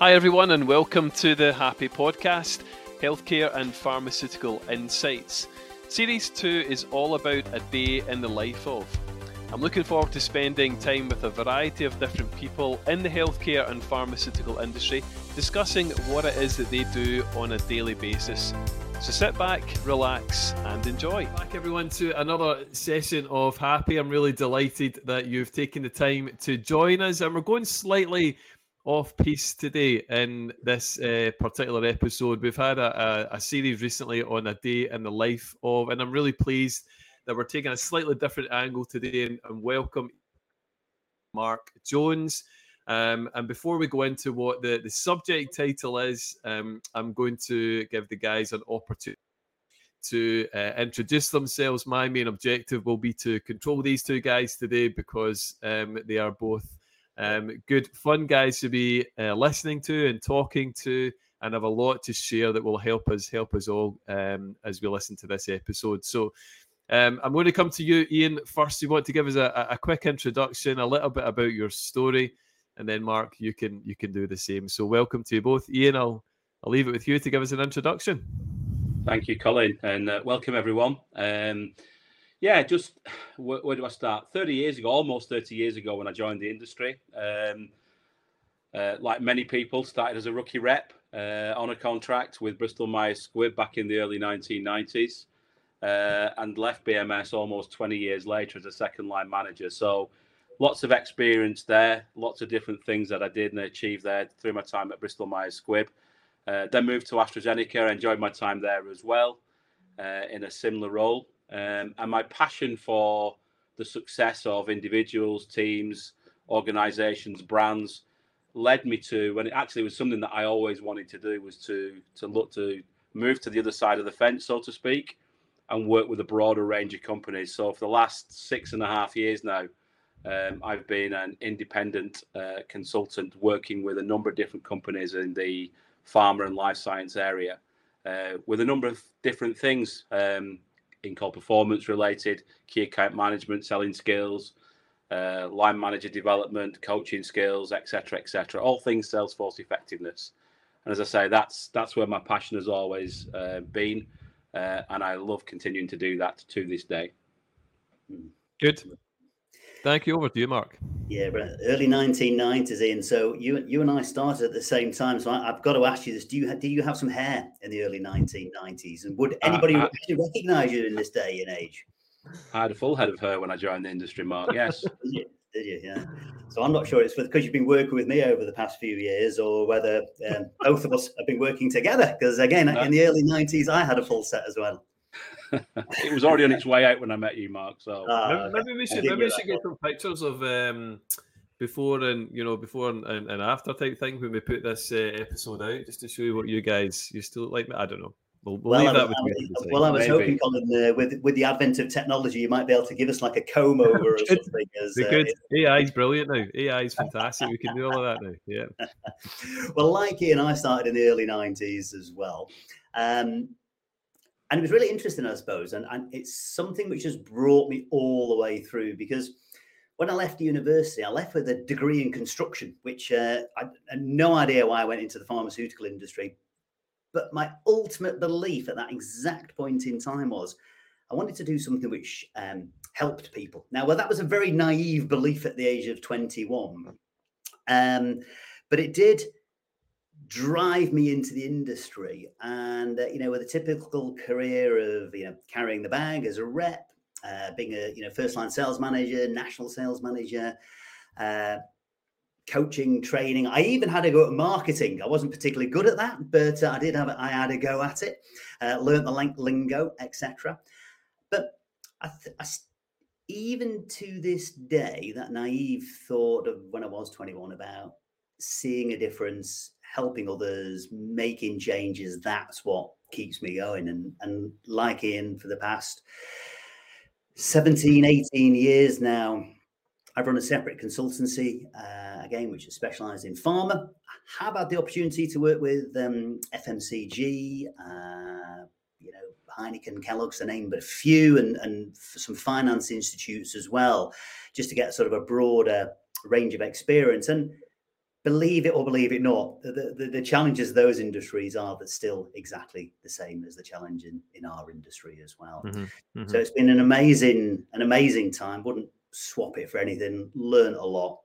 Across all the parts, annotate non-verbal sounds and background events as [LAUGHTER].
Hi, everyone, and welcome to the HaPi Podcast Healthcare and Pharmaceutical Insights. Series 2 is all about a day in the life of. I'm looking forward to spending time with a variety of different people in the healthcare and pharmaceutical industry, discussing what it is that they do on a daily basis. So sit back, relax, and enjoy. Back, everyone, to another session of HaPi. I'm really delighted that you've taken the time to join us, and we're going slightly off piece today in this uh, particular episode. We've had a, a, a, series recently on a day in the life of, and I'm really pleased that we're taking a slightly different angle today and, and welcome Mark Jones. Um, and before we go into what the, the subject title is, um, I'm going to give the guys an opportunity to uh, introduce themselves. My main objective will be to control these two guys today because um, they are both um, good, fun guys to be uh, listening to and talking to, and have a lot to share that will help us help us all um, as we listen to this episode. So. Um, I'm going to come to you, Ian. First, you want to give us a, a quick introduction, a little bit about your story, and then Mark, you can you can do the same. So, welcome to you both, Ian. I'll I'll leave it with you to give us an introduction. Thank you, Colin, and uh, welcome everyone. Um, yeah, just [SIGHS] where, where, do I start? 30 years ago, almost 30 years ago, when I joined the industry, um, uh, like many people, started as a rookie rep uh, on a contract with Bristol Myers Squibb back in the early 1990s, uh, and left BMS almost 20 years later as a second line manager. So, lots of experience there, lots of different things that I did and achieved there through my time at Bristol Myers Squibb. Uh, then moved to AstraZeneca, enjoyed my time there as well uh, in a similar role um, and my passion for the success of individuals, teams, organizations, brands led me to when it actually was something that I always wanted to do was to to look to move to the other side of the fence, so to speak, and work with a broader range of companies. So for the last six and a half years now, um, I've been an independent uh, consultant working with a number of different companies in the pharma and life science area uh, with a number of different things. Um, in call performance related, key account management, selling skills, uh, line manager development, coaching skills, etc., etc. All things Salesforce effectiveness. And as I say, that's that's where my passion has always uh, been, uh, and I love continuing to do that to this day. Good. Thank you. Over to you, Mark. Yeah, early 1990s, Ian. So you you and I started at the same time. So I, have got to ask you this: Do you do you have some hair in the early 1990s? And would anybody uh, actually recognise you in this day and age? I had a full head of hair when I joined the industry, Mark. Yes. [LAUGHS] did, you? did you? Yeah. So I'm not sure it's because you've been working with me over the past few years, or whether um, both of us have been working together. Because again, [LAUGHS] in the early 90s, I had a full set as well. [LAUGHS] it was already on its way out when I met you, Mark. So uh, maybe, we should maybe we should get some pictures of um, before and you know before and, and, and, after type thing when we put this uh, episode out, just to show you what you guys used to look like. I don't know. We'll, we'll, well, I was, I well, I was Maybe. hoping, Colin, uh, with with the advent of technology, you might be able to give us like a comb over or [LAUGHS] something. As, we could. Uh, AI is brilliant now. AI is fantastic. we can do all of that now. Yeah. [LAUGHS] well, like Ian, I started in the early '90s as well. Um, and it was really interesting, I suppose. And, and it's something which has brought me all the way through because when I left university, I left with a degree in construction, which uh, I had no idea why I went into the pharmaceutical industry. But my ultimate belief at that exact point in time was I wanted to do something which um, helped people. Now, well, that was a very naive belief at the age of 21. Um, but it did drive me into the industry. And, uh, you know, with a typical career of, you know, carrying the bag as a rep, uh, being a, you know, first line sales manager, national sales manager, uh, coaching, training. I even had to go at marketing. I wasn't particularly good at that, but uh, I did have, I had a go at it, uh, learned the lingo, etc. But I, th- I even to this day, that naive thought of when I was 21 about seeing a difference helping others, making changes, that's what keeps me going. And, and like Ian, for the past 17, 18 years now, I've run a separate consultancy, uh, again, which is specialized in pharma. I have had the opportunity to work with um, FMCG, uh, you know, Heineken, Kellogg's, to name but a few, and, and some finance institutes as well, just to get sort of a broader range of experience. And believe it or believe it not, the, the, the challenges those industries are that still exactly the same as the challenge in, in our industry as well. Mm-hmm. Mm-hmm. So it's been an amazing, an amazing time. Wouldn't swap it for anything. Learn a lot,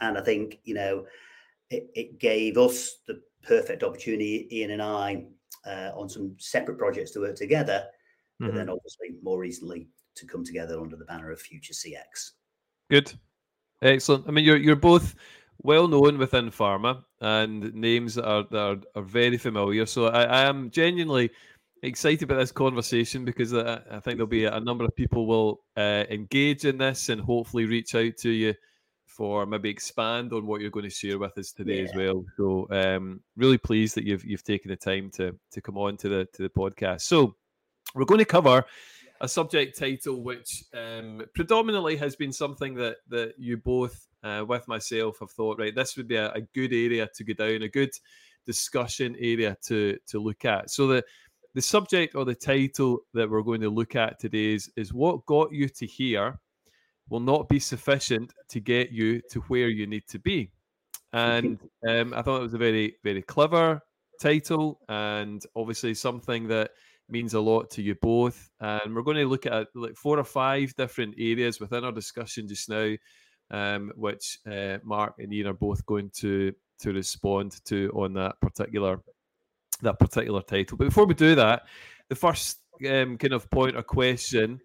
and I think you know it, it gave us the perfect opportunity, Ian and I, uh, on some separate projects to work together, but mm-hmm. then obviously more recently to come together under the banner of Future CX. Good, excellent. I mean, you're you're both well known within pharma and names that are that are, are very familiar. So I, I, am genuinely excited about this conversation because I, I think there'll be a number of people will uh, engage in this and hopefully reach out to you for maybe expand on what you're going to share with us today yeah. as well. So um, really pleased that you've you've taken the time to to come on to the to the podcast. So we're going to cover a subject title which um, predominantly has been something that that you both uh, with myself have thought right this would be a, a, good area to go down a good discussion area to to look at so the the subject or the title that we're going to look at today is, is what got you to here will not be sufficient to get you to where you need to be. And [LAUGHS] um, I thought it was a very, very clever title and obviously something that means a lot to you both. And we're going to look at like four or five different areas within our discussion just now, um, which uh, Mark and Ian are both going to to respond to on that particular that particular title. But before we do that, the first um, kind of point or question.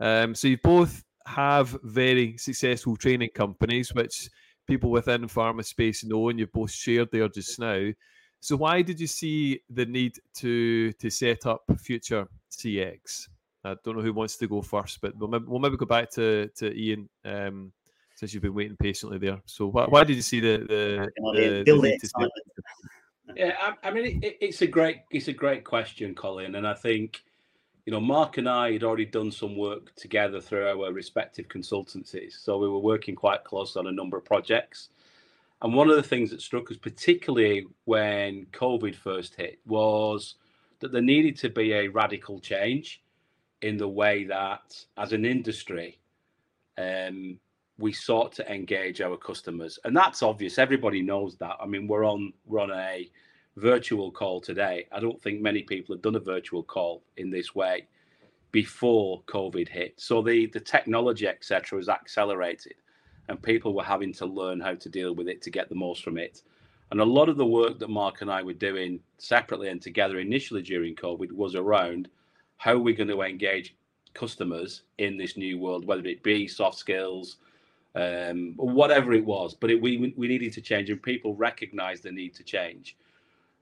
Um, so you both have very successful training companies, which people within pharma space know, and you've both shared there just now. So why did you see the need to to set up Future CX? I don't know who wants to go first, but we'll maybe, we'll maybe go back to to Ian um, since you've been waiting patiently there. So why, why did you see the the, the, the need to yeah, I, I mean it, it's a great it's a great question, Colin, and I think you know, Mark and I had already done some work together through our respective consultancies. So we were working quite close on a number of projects. And one of the things that struck us, particularly when COVID first hit, was that there needed to be a radical change in the way that, as an industry, um, we sought to engage our customers, and that's obvious. Everybody knows that. I mean, we're on we're on a virtual call today. I don't think many people have done a virtual call in this way before COVID hit. So the the technology, etc., was accelerated, and people were having to learn how to deal with it to get the most from it. And a lot of the work that Mark and I were doing separately and together initially during COVID was around how are we're going to engage customers in this new world, whether it be soft skills, um, or whatever it was. But it, we we needed to change, and people recognised the need to change.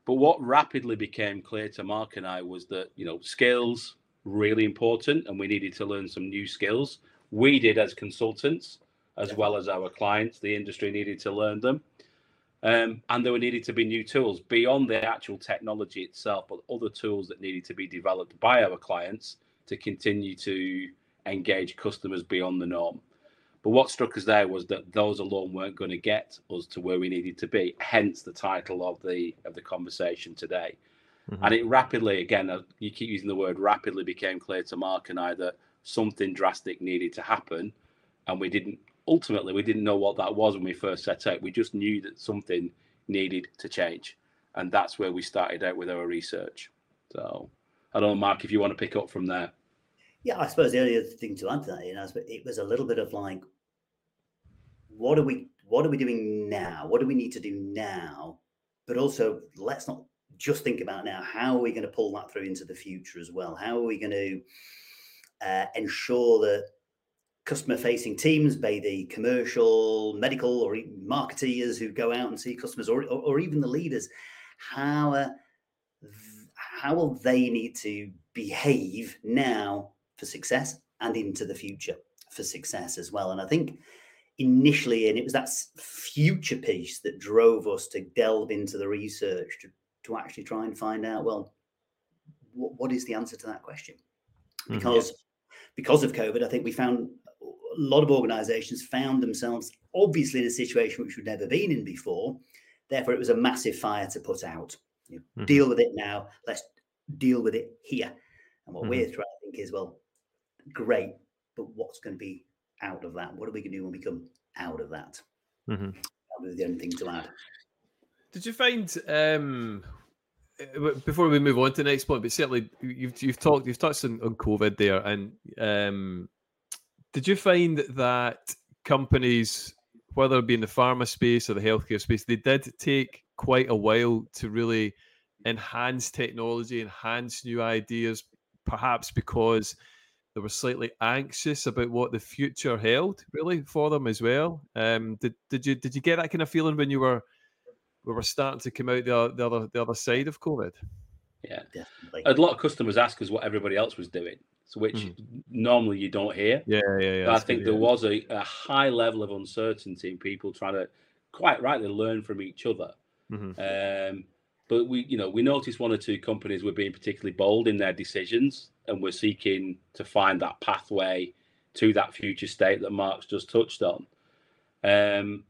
But what rapidly became clear to Mark and I was that, you know, skills really important and we needed to learn some new skills. We did as consultants, as yeah. well as our clients, the industry needed to learn them. Um, and there were needed to be new tools beyond the actual technology itself, but other tools that needed to be developed by our clients to continue to engage customers beyond the norm. But what struck us there was that those alone weren't going to get us to where we needed to be. Hence the title of the of the conversation today. Mm-hmm. And it rapidly, again, uh, you keep using the word rapidly, became clear to Mark and I that something drastic needed to happen, and we didn't. Ultimately, we didn't know what that was when we first set out. We just knew that something needed to change, and that's where we started out with our research. So, I don't know, Mark, if you want to pick up from there. Yeah, I suppose the only other thing to add to that, you know, it was a little bit of like, what are we what are we doing now? What do we need to do now? But also, let's not just think about now. How are we going to pull that through into the future as well? How are we going to uh, ensure that customer-facing teams, be the commercial, medical, or marketeers who go out and see customers, or, or, or even the leaders, how uh, how will they need to behave now for success and into the future for success as well? And I think initially, and it was that future piece that drove us to delve into the research to, to actually try and find out well, what, what is the answer to that question? Mm-hmm. Because mm-hmm. because of COVID, I think we found lot of organizations found themselves obviously in a situation which we'd never been in before. Therefore, it was a massive fire to put out. You know, mm-hmm. Deal with it now. Let's deal with it here. And what mm-hmm. we're trying to think is, well, great, but what's going to be out of that? What are we going to do when we come out of that? Mm-hmm. the only thing to add. Did you find um, before we move on to the next point, but certainly you've you've talked you've touched on, on COVID there, and um, did you find that companies, whether it be in the pharma space or the healthcare space, they did take quite a while to really enhance technology, enhance new ideas, perhaps because they were slightly anxious about what the future held, really, for them as well. Um, did did you did you get that kind of feeling when you were we were starting to come out the, the other the other side of COVID? Yeah, definitely. A lot of customers ask us what everybody else was doing, so which mm-hmm. normally you don't hear. Yeah, yeah, yeah. I think good, there yeah. was a, a high level of uncertainty in people trying to quite rightly learn from each other. Mm-hmm. Um, but we, you know, we noticed one or two companies were being particularly bold in their decisions, and were seeking to find that pathway to that future state that Mark's just touched on. Um,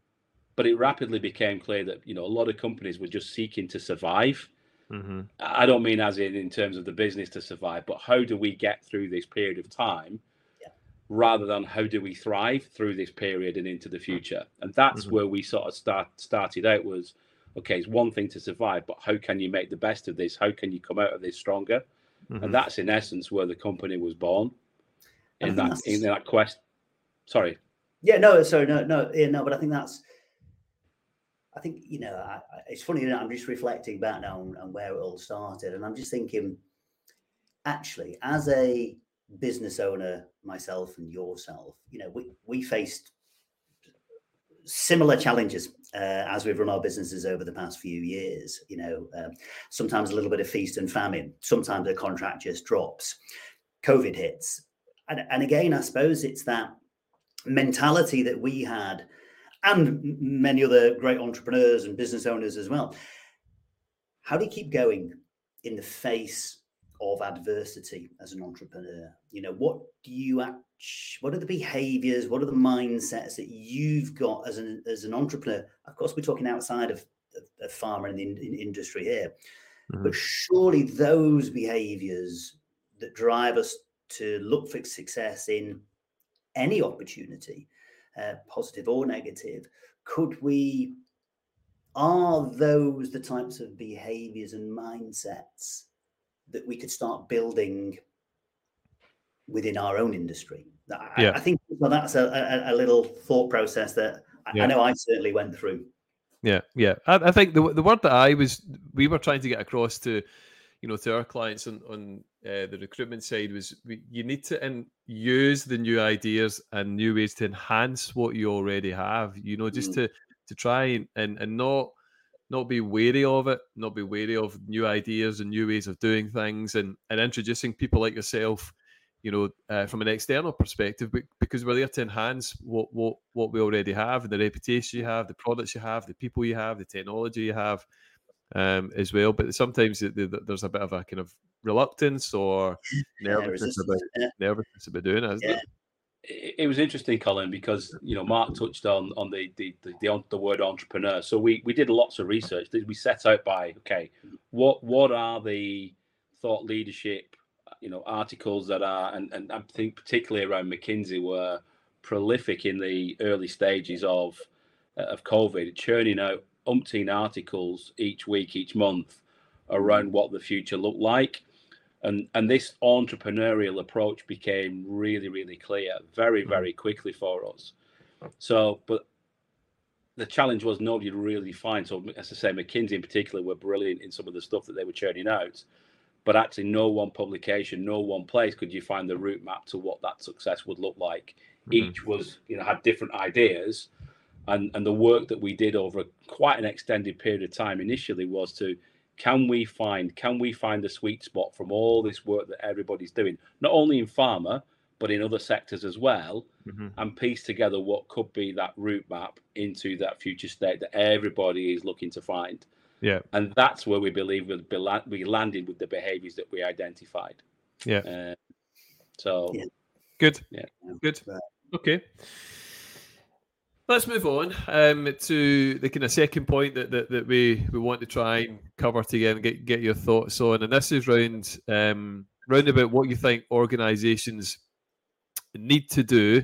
but it rapidly became clear that you know a lot of companies were just seeking to survive. Mm-hmm. I don't mean as in in terms of the business to survive, but how do we get through this period of time, yeah. rather than how do we thrive through this period and into the future. And that's mm-hmm. where we sort of start started out was okay, it's one thing to survive, but how can you make the best of this? How can you come out of this stronger? Mm-hmm. And that's in essence where the company was born. In that in that quest. Sorry. Yeah, no, sorry, no, no, yeah, no, but I think that's I think you know I, it's funny. You know, I'm just reflecting back now on, where it all started, and I'm just thinking, actually, as a business owner myself and yourself, you know, we we faced similar challenges uh, as we've run our businesses over the past few years. You know, um, sometimes a little bit of feast and famine. Sometimes the contract just drops. COVID hits, and and again, I suppose it's that mentality that we had and many other great entrepreneurs and business owners as well. How do you keep going in the face of adversity as an entrepreneur? You know, what do you act, what are the behaviors, what are the mindsets that you've got as an as an entrepreneur? Of course, we're talking outside of, of, of pharma and the in, in industry here, mm-hmm. but surely those behaviors that drive us to look for success in any opportunity uh, positive or negative, could we? Are those the types of behaviors and mindsets that we could start building within our own industry? I, yeah. I think well, that's a, a, a, little thought process that I, yeah. I know I certainly went through. Yeah, yeah. I, I, think the the word that I was we were trying to get across to, you know, to our clients on on uh, the recruitment side was we, you need to in, use the new ideas and new ways to enhance what you already have. You know, just mm. to to try and, and and not not be wary of it, not be wary of new ideas and new ways of doing things, and and introducing people like yourself, you know, uh, from an external perspective, because we're there to enhance what what what we already have, the reputation you have, the products you have, the people you have, the technology you have um, as well. But sometimes there's a bit of a kind of reluctance or nervousness, yeah, about, yeah. nervousness about doing it, yeah. it? it? was interesting, Colin, because you know Mark touched on on the the, the the, the word entrepreneur. So we we did lots of research. We set out by okay, what what are the thought leadership, you know, articles that are and and I think particularly around McKinsey were prolific in the early stages of of COVID, churning out umpteen articles each week, each month around what the future looked like. And, and this entrepreneurial approach became really, really clear very, mm-hmm. very quickly for us. So, but the challenge was nobody really find. So, as I say, McKinsey in particular were brilliant in some of the stuff that they were churning out. But actually, no one publication, no one place could you find the route map to what that success would look like. Mm-hmm. Each was, you know, had different ideas, and and the work that we did over quite an extended period of time initially was to can we find can we find the sweet spot from all this work that everybody's doing not only in pharma but in other sectors as well mm-hmm. and piece together what could be that route map into that future state that everybody is looking to find? Yeah. And that's where we believe we'll be la- we landed with the behaviors that we identified. Yeah. Uh, so yeah. good. Yeah. Good. Okay Let's move on um, to the kind of second point that, that, that, we, we want to try and cover together and get, get your thoughts on. And this is round, um, round about what you think organisations need to do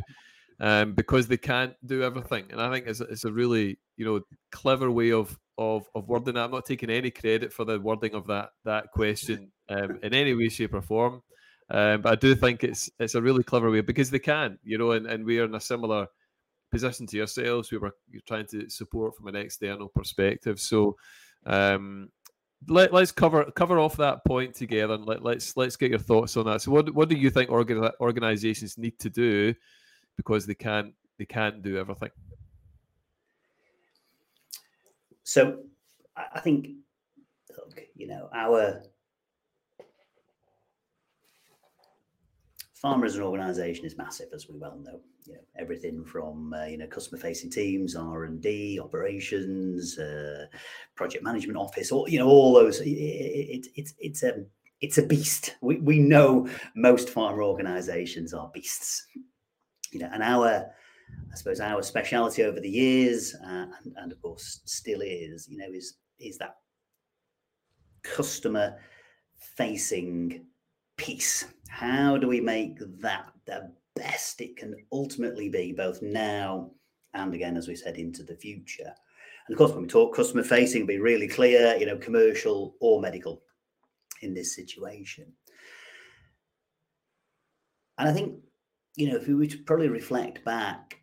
um, because they can't do everything. And I think it's, it's a really you know clever way of of of wording that. I'm not taking any credit for the wording of that that question um, in any way, shape, or form. Um, but I do think it's it's a really clever way because they can, you know, and, and we are in a similar position to yourselves. We were trying to support from an external perspective. So um, let, us cover cover off that point together and let, let's let's get your thoughts on that. So what what do you think organ, organizations need to do because they can't they can't do everything? So I think look, you know, our pharma as an organization is massive as we well know. You know everything from uh, you know customer facing teams r&d operations uh, project management office or you know all those. It's it, it's it's a it's a beast. We, we know most pharma organizations are beasts. You know and our i suppose our speciality over the years uh, and, and of course still is you know is is that customer facing piece how do we make that the best it can ultimately be, both now and again, as we said, into the future? And of course, when we talk customer facing, be really clear, you know, commercial or medical in this situation. And I think, you know, if we were to probably reflect back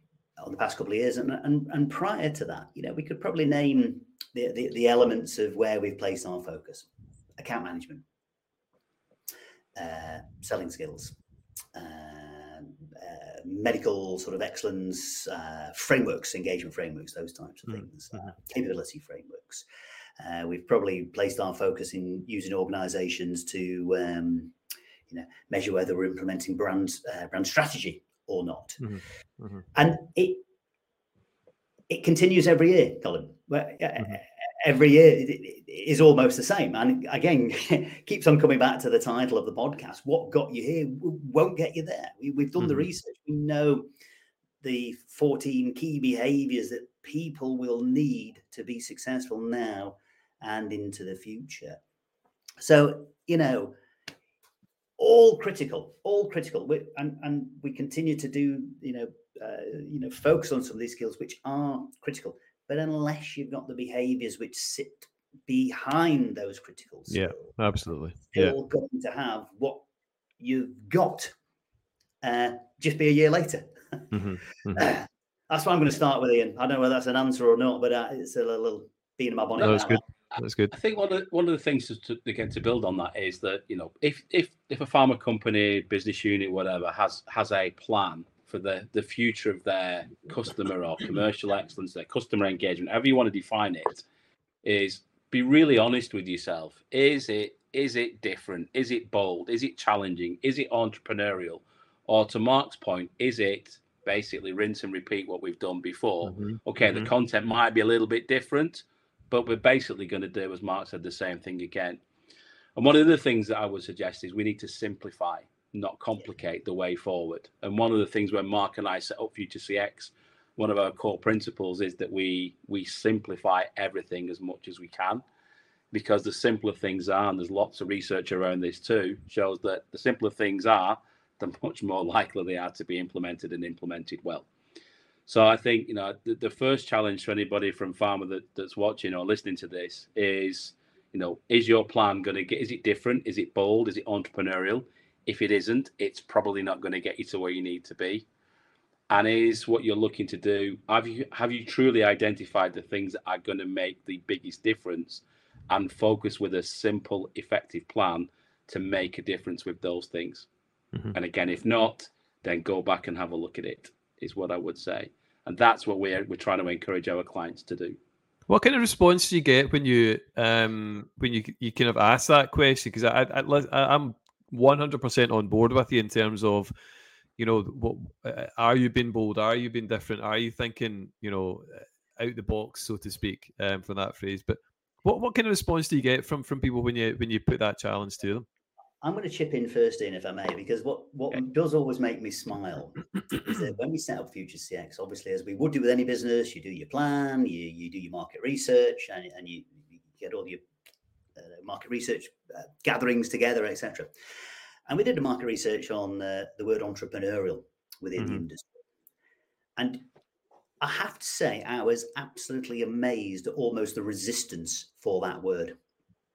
on the past couple of years and, and, and prior to that, you know, we could probably name the, the, the elements of where we've placed our focus account management, selling skills, uh, uh, medical sort of excellence uh, frameworks, engagement frameworks, those types of mm-hmm. things, mm-hmm. capability frameworks. Uh, we've probably placed our focus in using organisations to, um, you know, measure whether we're implementing brand brand strategy or not, mm-hmm. mm-hmm. and it it continues every year, Colin. Mm-hmm every year is almost the same. And again, [LAUGHS] keeps on coming back to the title of the podcast. What got you here won't get you there. We, have done mm-hmm. the research. We know the 14 key behaviors that people will need to be successful now and into the future. So, you know, all critical, all critical. We, and, and we continue to do, you know, uh, you know, focus on some of these skills which are critical. But unless you've got the behaviors which sit behind those critical skills, yeah, absolutely, you're yeah. going to have what you've got uh, just be a year later. [LAUGHS] Mm-hmm. Mm-hmm. [CLEARS THROAT] that's what I'm going to start with Ian. I don't know whether that's an answer or not, but uh, it's a little being in my bonnet. No, that's good. That's good. I think one of the, one of the things to, again to build on that is that you know if if if a pharma company, business unit, whatever has has a plan for the, the future of their customer or [CLEARS THROAT] commercial excellence, their customer engagement, however you want to define it, is be really honest with yourself. Is it is it different? Is it bold? Is it challenging? Is it entrepreneurial? Or to Mark's point, is it basically rinse and repeat what we've done before? Mm-hmm. Okay, mm-hmm. the content might be a little bit different, but we're basically going to do, as Mark said, the same thing again. And one of the things that I would suggest is we need to simplify not complicate the way forward. And one of the things when Mark and I set up Future CX, one of our core principles is that we we simplify everything as much as we can, because the simpler things are, and there's lots of research around this too, shows that the simpler things are, the [LAUGHS] much more likely they are to be implemented and implemented well. So I think you know the, the first challenge for anybody from pharma that, that's watching or listening to this is, you know, is your plan going to get? Is it different? Is it bold? Is it entrepreneurial? If it isn't, it's probably not going to get you to where you need to be. And is what you're looking to do. Have you have you truly identified the things that are going to make the biggest difference and focus with a simple, effective plan to make a difference with those things? Mm-hmm. And again, if not, then go back and have a look at it, is what I would say. And that's what we're we're trying to encourage our clients to do. What kind of response do you get when you um when you you kind of ask that question? Because I, I I'm 100% on board with you in terms of, you know, what uh, are you being bold? Are you being different? Are you thinking, you know, uh, out the box, so to speak, um, from that phrase? But what, what kind of response do you get from from people when you when you put that challenge to them? I'm going to chip in first, in if I may, because what what okay. does always make me smile is that when we set up Future CX, obviously, as we would do with any business, you do your plan, you you do your market research, and, and you, you get all your market research uh, gatherings together, etc. And we did a market research on uh, the word entrepreneurial within mm-hmm. the industry. And I have to say, I was absolutely amazed at almost the resistance for that word.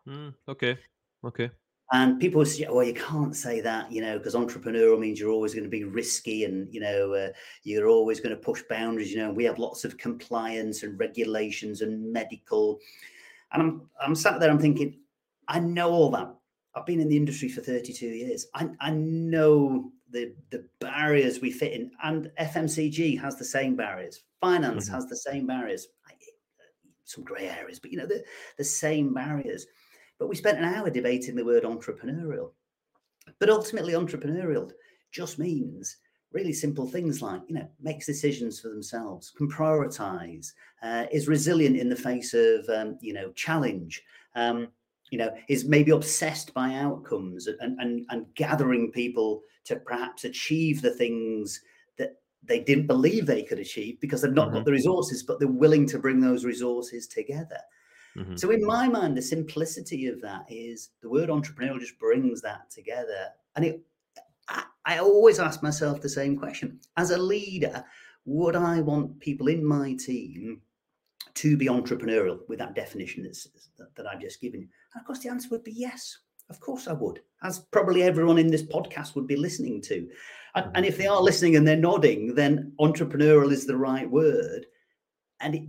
Mm, okay. Okay. And people say, well, you can't say that, you know, because entrepreneurial means you're always going to be risky and, you know, uh, you're always going to push boundaries. You know, we have lots of compliance and regulations and medical. And I'm, I'm sat there, I'm thinking, I know all that. I've been in the industry for 32 years. I, I know the, the barriers we fit in. And FMCG has the same barriers, finance mm-hmm. has the same barriers, some grey areas, but, you know, the, the same barriers. But we spent an hour debating the word entrepreneurial. But ultimately, entrepreneurial just means really simple things like, you know, makes decisions for themselves, can prioritize, uh, is resilient in the face of, um, you know, challenge. Um, you know, is maybe obsessed by outcomes and, and, and gathering people to perhaps achieve the things that they didn't believe they could achieve because they've not mm-hmm. got the resources, but they're willing to bring those resources together. Mm-hmm. So, in my mind, the simplicity of that is the word entrepreneurial just brings that together. And it, I, always ask myself the same question as a leader, would I want people in my team to be entrepreneurial with that definition that, I've just given? And of course, the answer would be yes. Of course, I would, as probably everyone in this podcast would be listening to. And, and if they are listening and they're nodding, then entrepreneurial is the right word. And it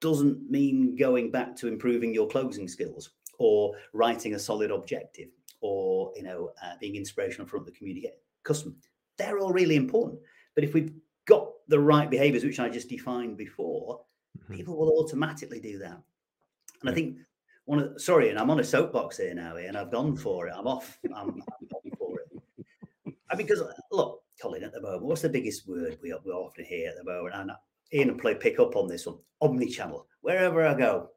doesn't mean going back to improving your closing skills or writing a solid objective or you know uh, being inspirational of the community customer they're all really important but if we've got the right behaviors which i just defined before mm-hmm. people will automatically do that and yeah. i think one of sorry and i'm on a soapbox here now and i've gone for it i'm off i'm, I'm for it I because look colin at the moment what's the biggest word we, we often hear at the moment and Ian and play pick up on this one. Omni-channel. Wherever I go,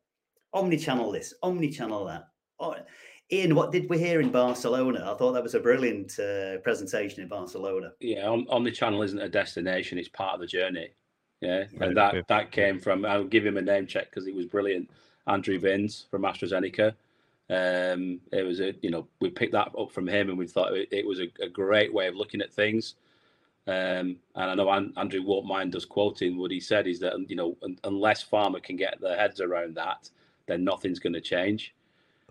omni-channel this, omni-channel that. Ian, what did we hear in Barcelona? I thought that was a brilliant uh, presentation in Barcelona. Yeah, omni-channel isn't a destination; it's part of the journey. Yeah, and that that came from. I'll give him a name check because it was brilliant. Andrew Vins from AstraZeneca. Um, it was a you know we picked that up from him and we thought it, it was a, a, great way of looking at things. Um, and I know Andrew won't mind us quoting what he said is that you know unless pharma can get their heads around that, then nothing's going to change.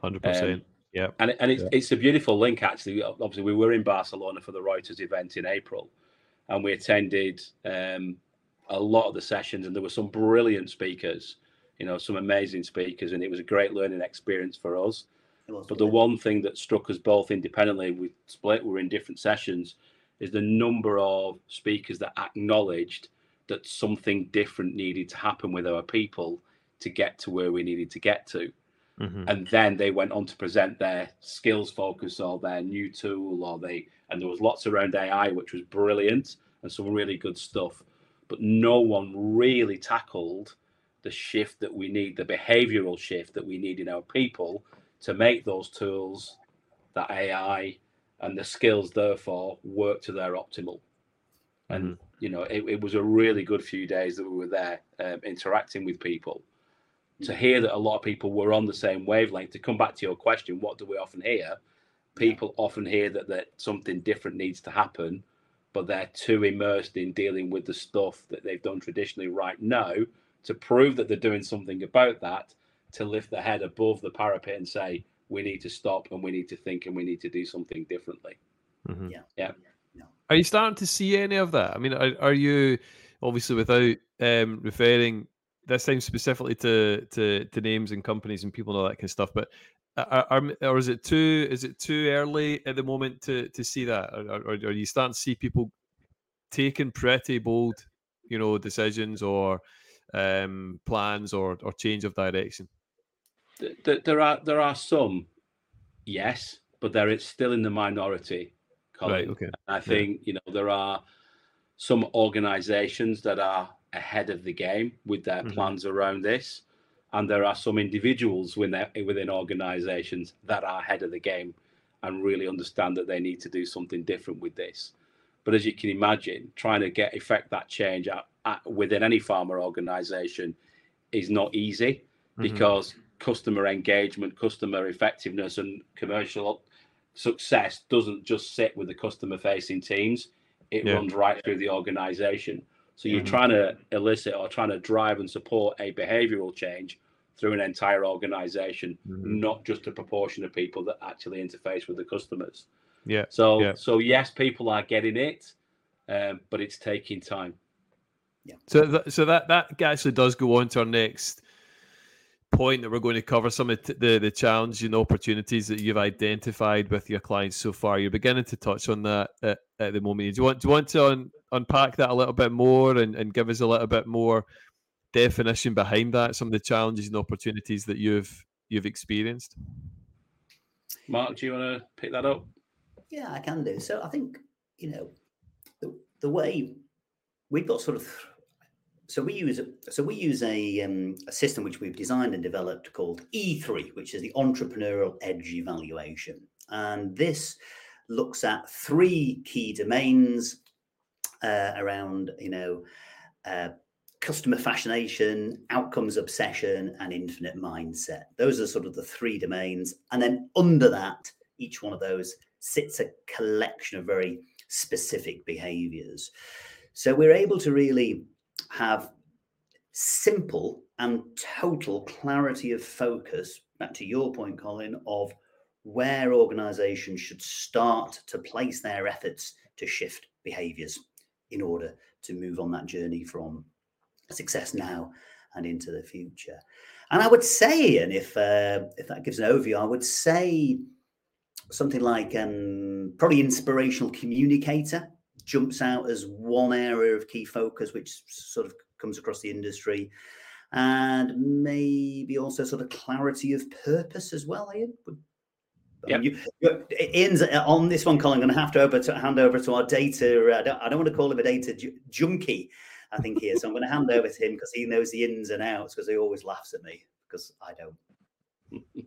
Hundred um, percent. Yeah, and and it's, yeah. it's a beautiful link actually. Obviously, we were in Barcelona for the Reuters event in April, and we attended um, a lot of the sessions, and there were some brilliant speakers. You know, some amazing speakers, and it was a great learning experience for us. But the one thing that struck us both independently, we split, we were in different sessions, is the number of speakers that acknowledged that something different needed to happen with our people to get to where we needed to get to. Mm-hmm. And then they went on to present their skills focus or their new tool or they and there was lots around AI, which was brilliant and some really good stuff. But no one really tackled the shift that we need, the behavioral shift that we need in our people to make those tools, that AI, and the skills therefore work to their optimal. And mm-hmm. you know, it, it, was a really good few days that we were there um, interacting with people. To hear that a lot of people were on the same wavelength. To come back to your question, what do we often hear? People often hear that that something different needs to happen, but they're too immersed in dealing with the stuff that they've done traditionally right now to prove that they're doing something about that. To lift their head above the parapet and say, we need to stop and we need to think and we need to do something differently. Mm-hmm. Yeah. Yeah. Are you starting to see any of that? I mean, are, are you obviously without um, referring this time specifically to, to to names and companies and people and all that kind of stuff, but are, are, or is it too is it too early at the moment to to see that, or, or, or are you starting to see people taking pretty bold, you know, decisions or um, plans or or change of direction? there are there are some, yes, but they're still in the minority. Colin. Right. Okay. I think yeah. you know there are some organisations that are ahead of the game with their mm-hmm. plans around this, and there are some individuals within within organisations that are ahead of the game and really understand that they need to do something different with this. But as you can imagine, trying to get effect that change at, at, within any pharma organisation is not easy mm-hmm. because customer engagement, customer effectiveness, and commercial success doesn't just sit with the customer facing teams, it yeah. runs right through the organization. So you're mm-hmm. trying to elicit or trying to drive and support a behavioral change through an entire organization, mm-hmm. not just a proportion of people that actually interface with the customers. Yeah. So yeah. so yes, people are getting it, um, but it's taking time. Yeah. So th- so that that actually does go on to our next point that we're going to cover some of the the challenges and opportunities that you've identified with your clients so far. You're beginning to touch on that at, at the moment. Do you want do you want to un, unpack that a little bit more and, and give us a little bit more definition behind that? Some of the challenges and opportunities that you've you've experienced. Mark, do you want to pick that up? Yeah, I can do. So I think you know the the way we've got sort of so we use so we use a, um, a system which we've designed and developed called E3, which is the Entrepreneurial Edge Evaluation, and this looks at three key domains uh, around you know uh, customer fascination, outcomes obsession, and infinite mindset. Those are sort of the three domains, and then under that, each one of those sits a collection of very specific behaviors. So we're able to really have simple and total clarity of focus, back to your point, Colin, of where organizations should start to place their efforts to shift behaviors in order to move on that journey from success now and into the future. And I would say, and if uh, if that gives an overview, I would say something like um, probably inspirational communicator jumps out as one area of key focus, which sort of comes across the industry, and maybe also sort of clarity of purpose as well. Ian, yeah. You, Ian's uh, on this one, Colin. I'm going to have to, over to hand over to our data. I don't, I don't want to call him a data ju- junkie. I think here, so I'm going to hand over to him because he knows the ins and outs. Because he always laughs at me because I don't. [LAUGHS]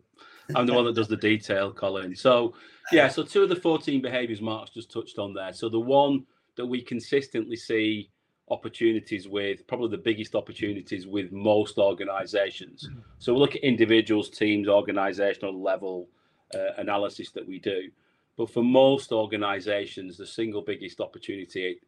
I'm the one that does the detail, Colin. So, yeah, so two of the 14 behaviors Mark's just touched on there. So, the one that we consistently see opportunities with, probably the biggest opportunities with most organizations. Mm-hmm. So, we look at individuals, teams, organizational level uh, analysis that we do. But for most organizations, the single biggest opportunity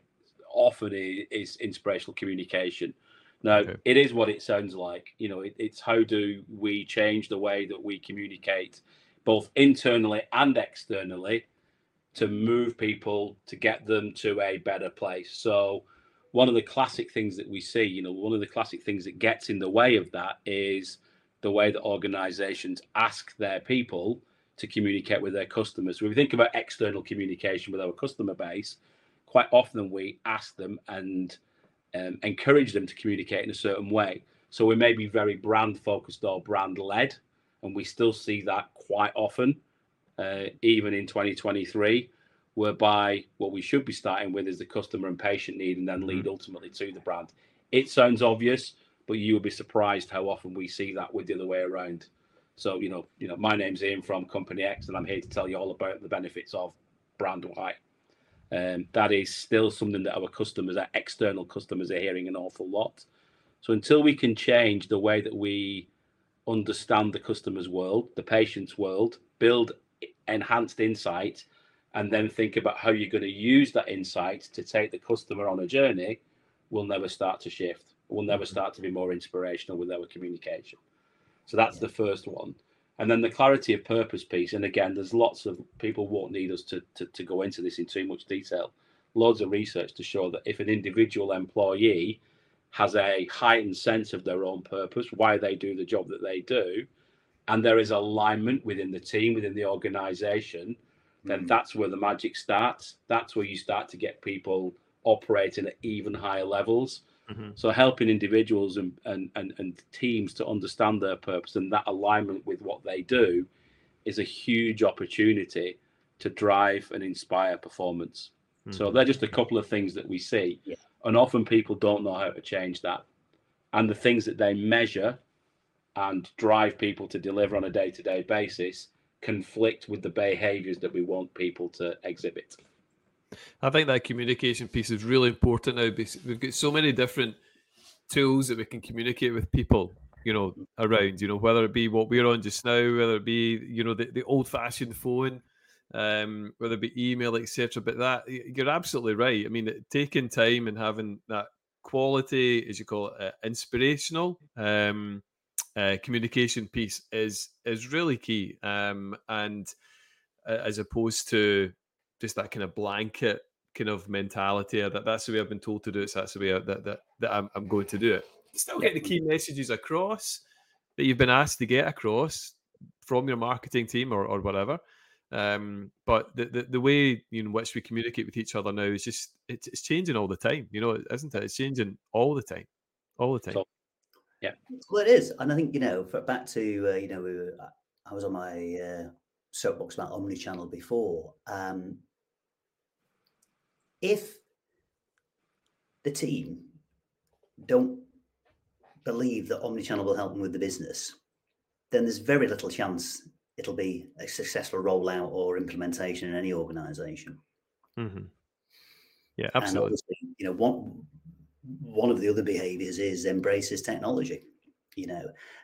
often is, is inspirational communication. Now, okay. it is what it sounds like. You know, it, it's how do we change the way that we communicate, both internally and externally, to move people to get them to a better place. So, one of the classic things that we see, you know, one of the classic things that gets in the way of that is the way that organizations ask their people to communicate with their customers. When we think about external communication with our customer base, quite often we ask them and um, encourage them to communicate in a certain way. So we may be very brand focused or brand led, and we still see that quite often, uh, even in 2023, whereby what we should be starting with is the customer and patient need, and then mm-hmm. lead ultimately to the brand. It sounds obvious, but you will be surprised how often we see that with the other way around. So you know, you know, my name's Ian from Company X, and I'm here to tell you all about the benefits of brand Y. Um, that is still something that our customers, our external customers, are hearing an awful lot. So until we can change the way that we understand the customer's world, the patient's world, build enhanced insight, and then think about how you're going to use that insight to take the customer on a journey, we'll never start to shift. We'll never mm-hmm. start to be more inspirational with our communication. So that's the first one. And then the clarity of purpose piece. And again, there's lots of people won't need us to, to, to go into this in too much detail. Loads of research to show that if an individual employee has a heightened sense of their own purpose, why they do the job that they do, and there is alignment within the team, within the organization, then mm-hmm. that's where the magic starts. That's where you start to get people operating at even higher levels Mm-hmm. So helping individuals and, and, and, and teams to understand their purpose and that alignment with what they do is a huge opportunity to drive and inspire performance. Mm-hmm. So they're just a couple of things that we see. Yeah. And often people don't know how to change that. And the things that they measure and drive people to deliver on a day to day basis conflict with the behaviors that we want people to exhibit. I think that communication piece is really important now because we've got so many different tools that we can communicate with people, you know, around, you know, whether it be what we're on just now, whether it be, you know, the, the old fashioned phone, um, whether it be email, etc. But that you're absolutely right. I mean, taking time and having that quality, as you call it, uh, inspirational um, uh, communication piece is is really key, um, and uh, as opposed to just that kind of blanket kind of mentality that that's the way I've been told to do it, so that's the way I, that that, that I'm, I'm going to do it. Still get the key messages across that you've been asked to get across from your marketing team or, or whatever. Um, but the, the, the way in which we communicate with each other now is just it's, it's changing all the time. You know, isn't it? It's changing all the time, all the time. So, yeah, well, it is, and I think you know, for, back to uh, you know, we were, I was on my uh, soapbox about omni-channel before. Um, if the team don't believe that omni-channel will help them with the business, then there's very little chance it'll be a successful rollout or implementation in any organization. Mm-hmm. Yeah, absolutely. you know, one one of the other behaviors is embraces technology. You know,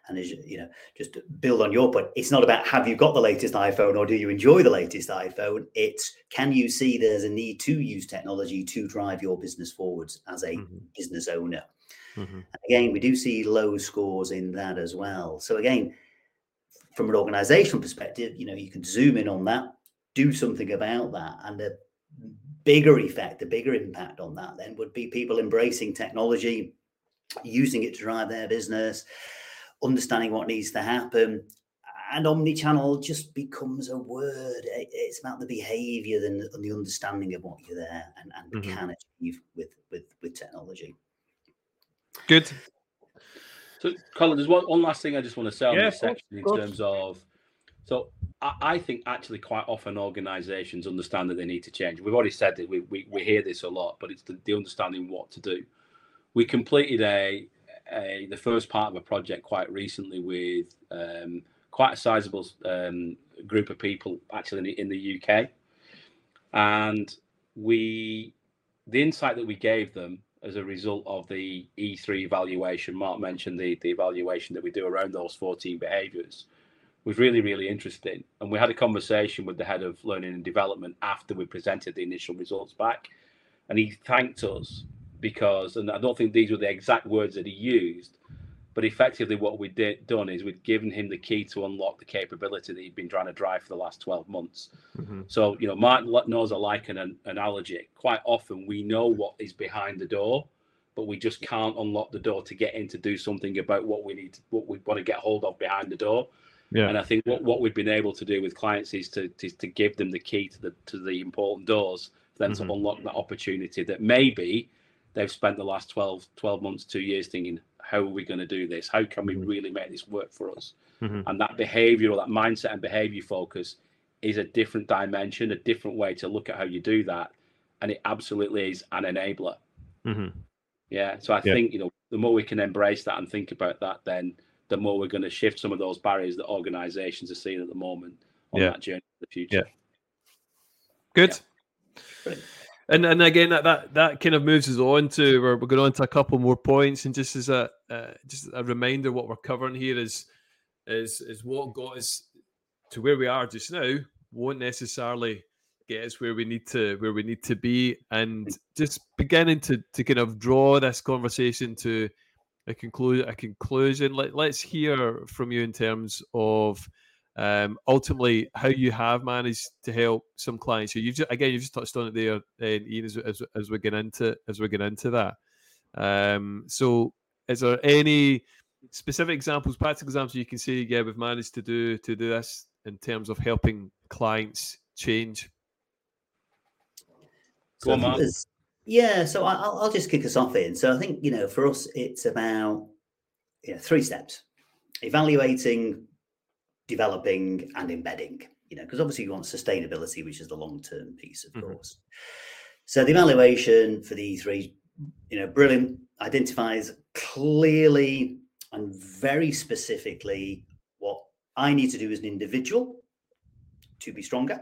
and as you know, just to build on your point, it's not about have you got the latest iPhone or do you enjoy the latest iPhone. It's can you see there's a need to use technology to drive your business forwards as a mm-hmm. business owner. Mm-hmm. Again, we do see low scores in that as well. So again, from an organizational perspective, you know, you can zoom in on that, do something about that. And the bigger effect, the bigger impact on that then would be people embracing technology, using it to drive their business, understanding what needs to happen. And omni-channel just becomes a word. It's about the behavior and the understanding of what you're there and, and mm-hmm. can achieve with, with, with technology. Good. So, Colin, there's one, one last thing I just want to say on yeah, this section in terms of. So, I, I, think actually quite often organisations understand that they need to change. We've already said that we, we, we hear this a lot, but it's the, the understanding what to do. We completed a, a the first part of a project quite recently with um, quite a sizable um, group of people actually in the, in the UK, and we the insight that we gave them as a result of the E3 evaluation. Mark mentioned the, the evaluation that we do around those 14 behaviors was really, really interesting. And we had a conversation with the head of learning and development after we presented the initial results back. And he thanked us because, and I don't think these were the exact words that he used, but effectively what we did done is we'd given him the key to unlock the capability that he'd been trying to drive for the last 12 months. Mm-hmm. So, you know, Mark knows I like an, an analogy. Quite often we know what is behind the door, but we just can't unlock the door to get in to do something about what we need, to, what we want to get hold of behind the door. Yeah. And I think what, what we've been able to do with clients is to, to, to give them the key to the to the important doors for them mm-hmm. to unlock that opportunity that maybe they've spent the last 12, 12 months, two years thinking, how are we going to do this? How can we mm-hmm. really make this work for us? Mm-hmm. And that behavior or that mindset and behavior focus is a different dimension, a different way to look at how you do that. And it absolutely is an enabler. Mm-hmm. Yeah. So I yeah. think, you know, the more we can embrace that and think about that, then the more we're going to shift some of those barriers that organizations are seeing at the moment on yeah. that journey to the future. Yeah. Good. Yeah. And and again that, that that kind of moves us on to we're, we're going on to a couple more points. And just as a uh, just a reminder what we're covering here is is is what got us to where we are just now. Won't necessarily get us where we need to where we need to be. And just beginning to to kind of draw this conversation to a conclusion a conclusion. Let, let's hear from you in terms of um, ultimately how you have managed to help some clients. So you've just, again you've just touched on it there, uh, Ian, as, as, as we get into as we get into that. Um, so is there any specific examples, practical examples you can say, yeah, we've managed to do to do this in terms of helping clients change? Go on, Yeah, so I'll, I'll just kick us off in. So I think you know, for us, it's about you know three steps: evaluating, developing and embedding you know because obviously you want sustainability which is the long term piece of mm-hmm. course. So the evaluation for the e3 you know brilliant identifies clearly and very specifically what i need to do as an individual to be stronger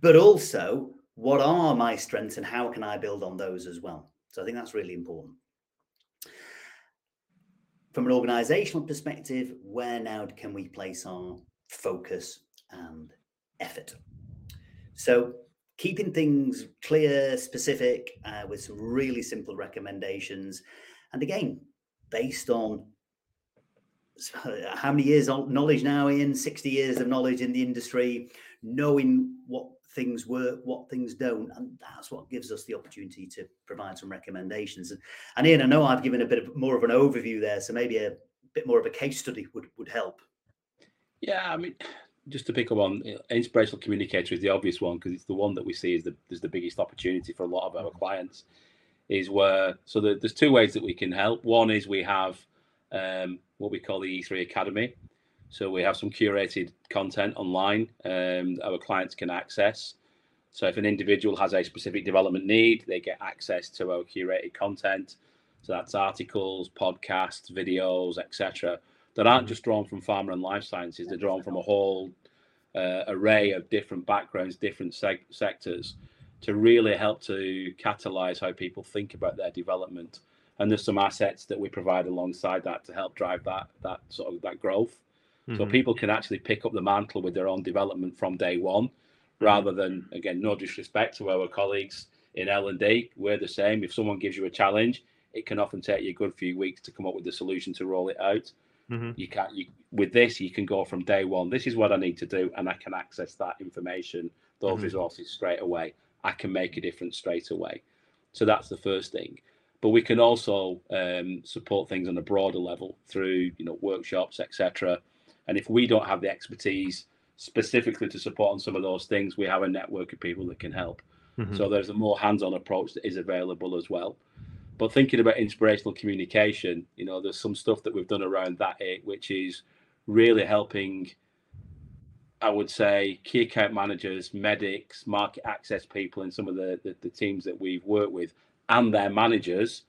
but also what are my strengths and how can i build on those as well. So i think that's really important from an organizational perspective, where now can we place our focus and effort? So, keeping things clear, specific, uh, with some really simple recommendations. And again, based on [LAUGHS] how many years of knowledge now in 60 years of knowledge in the industry knowing what things work what things don't and that's what gives us the opportunity to provide some recommendations. And, and ian i know i've given a bit of more of an overview there so maybe a bit more of a case study would would help. Yeah i mean just to pick up on inspirational communicator is the obvious one because it's the one that we see is the, as the biggest opportunity for a lot of our clients is where so the, there's two ways that we can help. One is we have um, what we call the E3 Academy. So we have some curated content online um, our clients can access. So if an individual has a specific development need, they get access to our curated content. So that's articles, podcasts, videos, etc. That aren't mm-hmm. just drawn from pharma and life sciences. They're drawn from a whole uh, array of different backgrounds, different seg- sectors, to really help to catalyze how people think about their development and there's some assets that we provide alongside that to help drive that that sort of that growth. Mm-hmm. So people can actually pick up the mantle with their own development from day one, mm-hmm. rather than again, no disrespect to our colleagues in L and D, we're the same. If someone gives you a challenge, it can often take you a good few weeks to come up with the solution to roll it out. Mm-hmm. You can't you with this you can go from day one. This is what I need to do, and I can access that information, those mm-hmm. resources straight away. I can make a difference straight away. So that's the first thing but we can also um, support things on a broader level through you know workshops etc and if we don't have the expertise specifically to support on some of those things we have a network of people that can help mm-hmm. so there's a more hands-on approach that is available as well but thinking about inspirational communication you know there's some stuff that we've done around that it, which is really helping I would say key account managers, medics, market access people, and some of the, the, the teams that we've worked with and their managers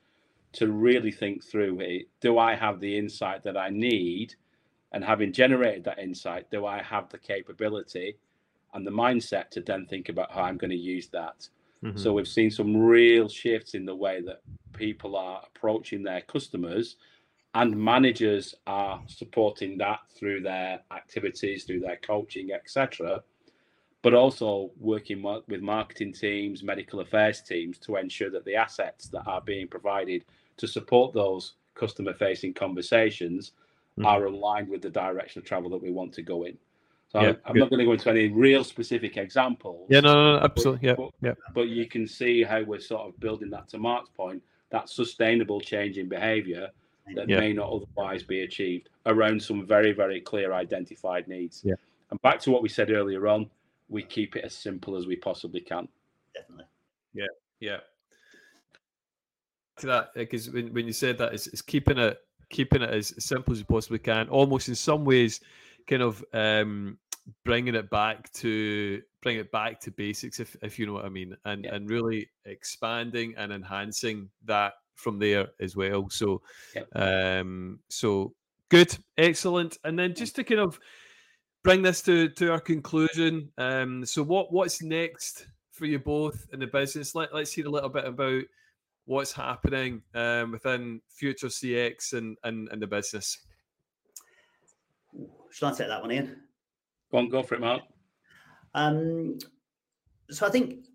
to really think through it. Do I have the insight that I need? And having generated that insight, do I have the capability and the mindset to then think about how I'm going to use that? Mm-hmm. So we've seen some real shifts in the way that people are approaching their customers and managers are supporting that through their activities, through their coaching, etc but also working with marketing teams, medical affairs teams to ensure that the assets that are being provided to support those customer facing conversations mm. are aligned with the direction of travel that we want to go in. So yeah, I'm, not going to go into any real specific examples. Yeah, no, no, no absolutely. Yeah, but, yeah. But you can see how we're sort of building that to Mark's point, that sustainable change in behaviour that yeah. may not otherwise be achieved around some very, very clear identified needs. Yeah. And back to what we said earlier on, we keep it as simple as we possibly can. Definitely. Yeah. Yeah. To that, because when, when you said that, it's, it's keeping it keeping it as simple as you possibly can. Almost in some ways, kind of um, bringing it back to bring it back to basics, if if you know what I mean, and yeah. and really expanding and enhancing that from there as well. So, yeah. um, so good, excellent, and then just to kind of bring this to to our conclusion. Um, so what what's next for you both in the business? Let let's hear a little bit about what's happening um, within Future CX and, and and the business. Should I take that one, Ian? Go on, go for it, Mark. Um, so I think,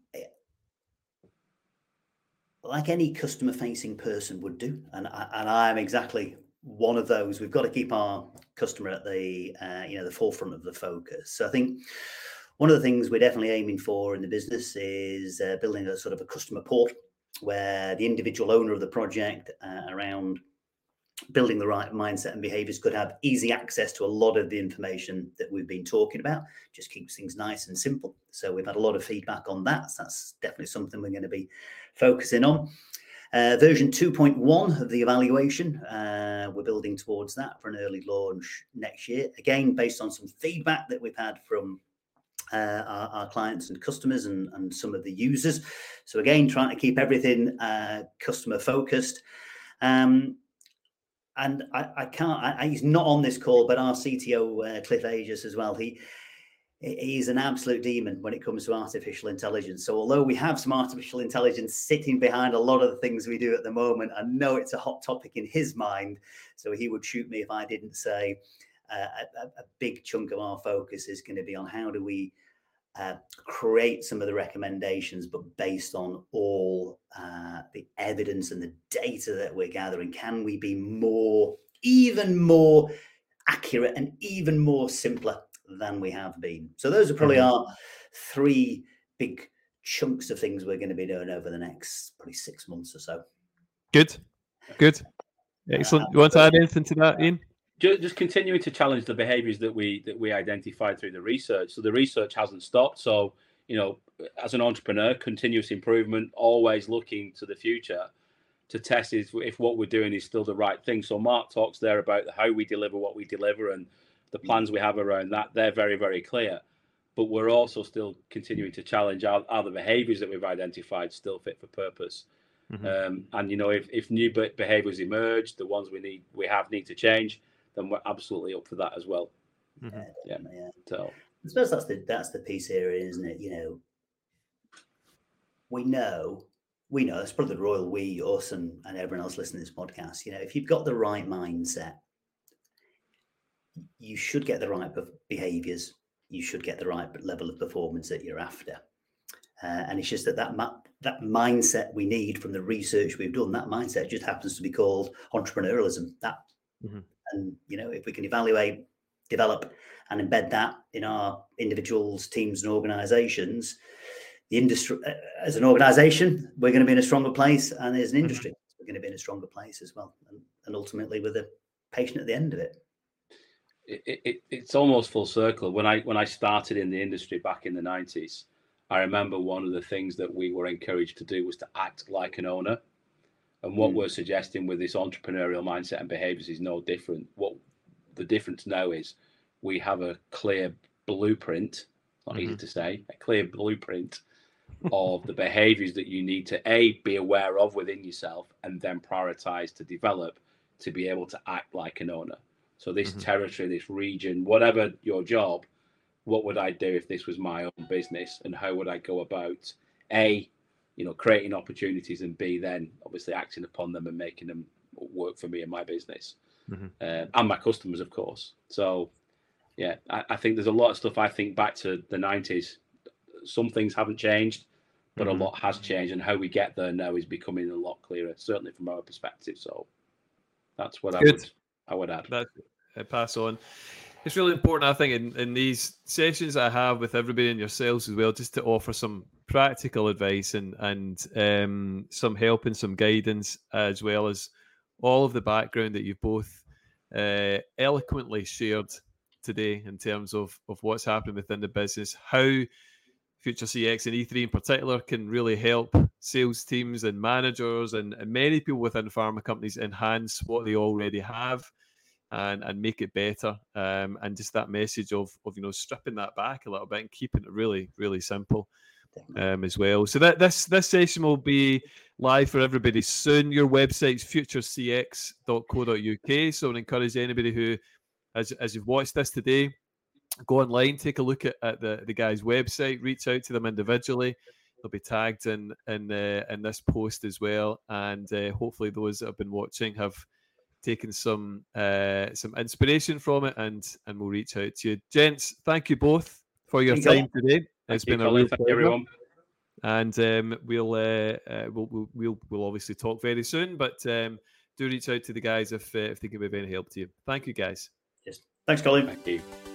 like any customer-facing person would do, and I, and I'm exactly one of those. We've got to keep our customer at the uh, you know the forefront of the focus. So I think one of the things we're definitely aiming for in the business is uh, building a sort of a customer port where the individual owner of the project uh, around building the right mindset and behaviors could have easy access to a lot of the information that we've been talking about just keeps things nice and simple. So we've had a lot of feedback on that. So that's definitely something we're going to be focusing on. Uh, version 2.1 of the evaluation, uh, we're building towards that for an early launch next year. Again, based on some feedback that we've had from uh, our, our, clients and customers and, and, some of the users. So again, trying to keep everything uh, customer focused. Um, and I, I can't. I, he's not on this call, but our CTO uh, Cliff Aegis as well. He he's an absolute demon when it comes to artificial intelligence. So although we have some artificial intelligence sitting behind a lot of the things we do at the moment, I know it's a hot topic in his mind. So he would shoot me if I didn't say a, a, big chunk of our focus is going to be on how do we uh, create some of the recommendations, but based on all uh, the evidence and the data that we're gathering, can we be more, even more accurate and even more simpler than we have been? So those are probably mm-hmm. our three big chunks of things we're going to be doing over the next probably six months or so. Good, good, excellent. You want to add anything to that, Ian? Just continuing to challenge the behaviours that we that we identified through the research. So the research hasn't stopped. So you know, as an entrepreneur, continuous improvement, always looking to the future to test if, if what we're doing is still the right thing. So Mark talks there about how we deliver what we deliver and the plans we have around that. They're very very clear but we're also still continuing to challenge are, are the behaviors that we've identified still fit for purpose mm-hmm. um, and you know if, if new behaviors emerge the ones we need we have need to change then we're absolutely up for that as well mm-hmm. yeah, yeah so i suppose that's the that's the piece here isn't it you know we know we know it's probably the royal we us and, and everyone else listening to this podcast you know if you've got the right mindset you should get the right behaviors you should get the right level of performance that you're after. Uh, and it's just that that, ma- that mindset we need from the research we've done, that mindset just happens to be called entrepreneurialism. That, mm-hmm. And you know, if we can evaluate, develop, and embed that in our individuals, teams, and organisations, the industry uh, as an organisation, we're going to be in a stronger place, and as an mm-hmm. industry, mm-hmm. we're going to be in a stronger place as well, and, and ultimately with a patient at the end of it it, it, it's almost full circle. When I when I started in the industry back in the nineties, I remember one of the things that we were encouraged to do was to act like an owner. And what mm. we're suggesting with this entrepreneurial mindset and behaviors is no different. What the difference now is we have a clear blueprint, not mm-hmm. easy to say, a clear blueprint of the behaviors that you need to a be aware of within yourself and then prioritize to develop to be able to act like an owner. So this mm-hmm. territory, this region, whatever your job, what would I do if this was my own business, and how would I go about a, you know, creating opportunities, and b then obviously acting upon them and making them work for me and my business, mm-hmm. uh, and my customers, of course. So, yeah, I, I, think there's a lot of stuff. I think back to the '90s, some things haven't changed, but mm-hmm. a lot has changed, and how we get there now is becoming a lot clearer, certainly from our perspective. So, that's what Good. I would I would add. That's uh, pass on. It's really important, I think, in, in these sessions I have with everybody in your sales as well, just to offer some practical advice and and um, some help and some guidance, as well as all of the background that you've both uh, eloquently shared today in terms of of what's happening within the business, how Future CX and E3 in particular can really help sales teams and managers and, and many people within pharma companies enhance what they already have and and make it better. Um, and just that message of of you know stripping that back a little bit and keeping it really really simple. Um, as well. So that this this session will be live for everybody soon. Your website's futurecx.co.uk. So I encourage anybody who, as as you've watched this today, go online, take a look at, at the the guy's website, reach out to them individually. They'll be tagged in in uh, in this post as well, and uh, hopefully those that have been watching have taken some uh, some inspiration from it, and and we'll reach out to you, gents. Thank you both for your time today. Thank it's been a real pleasure. everyone. And um, we'll, uh, uh, we'll, we'll we'll we'll obviously talk very soon, but um, do reach out to the guys if uh, if they can be of any help to you. Thank you, guys. Yes. Thanks, Colin. Thank you.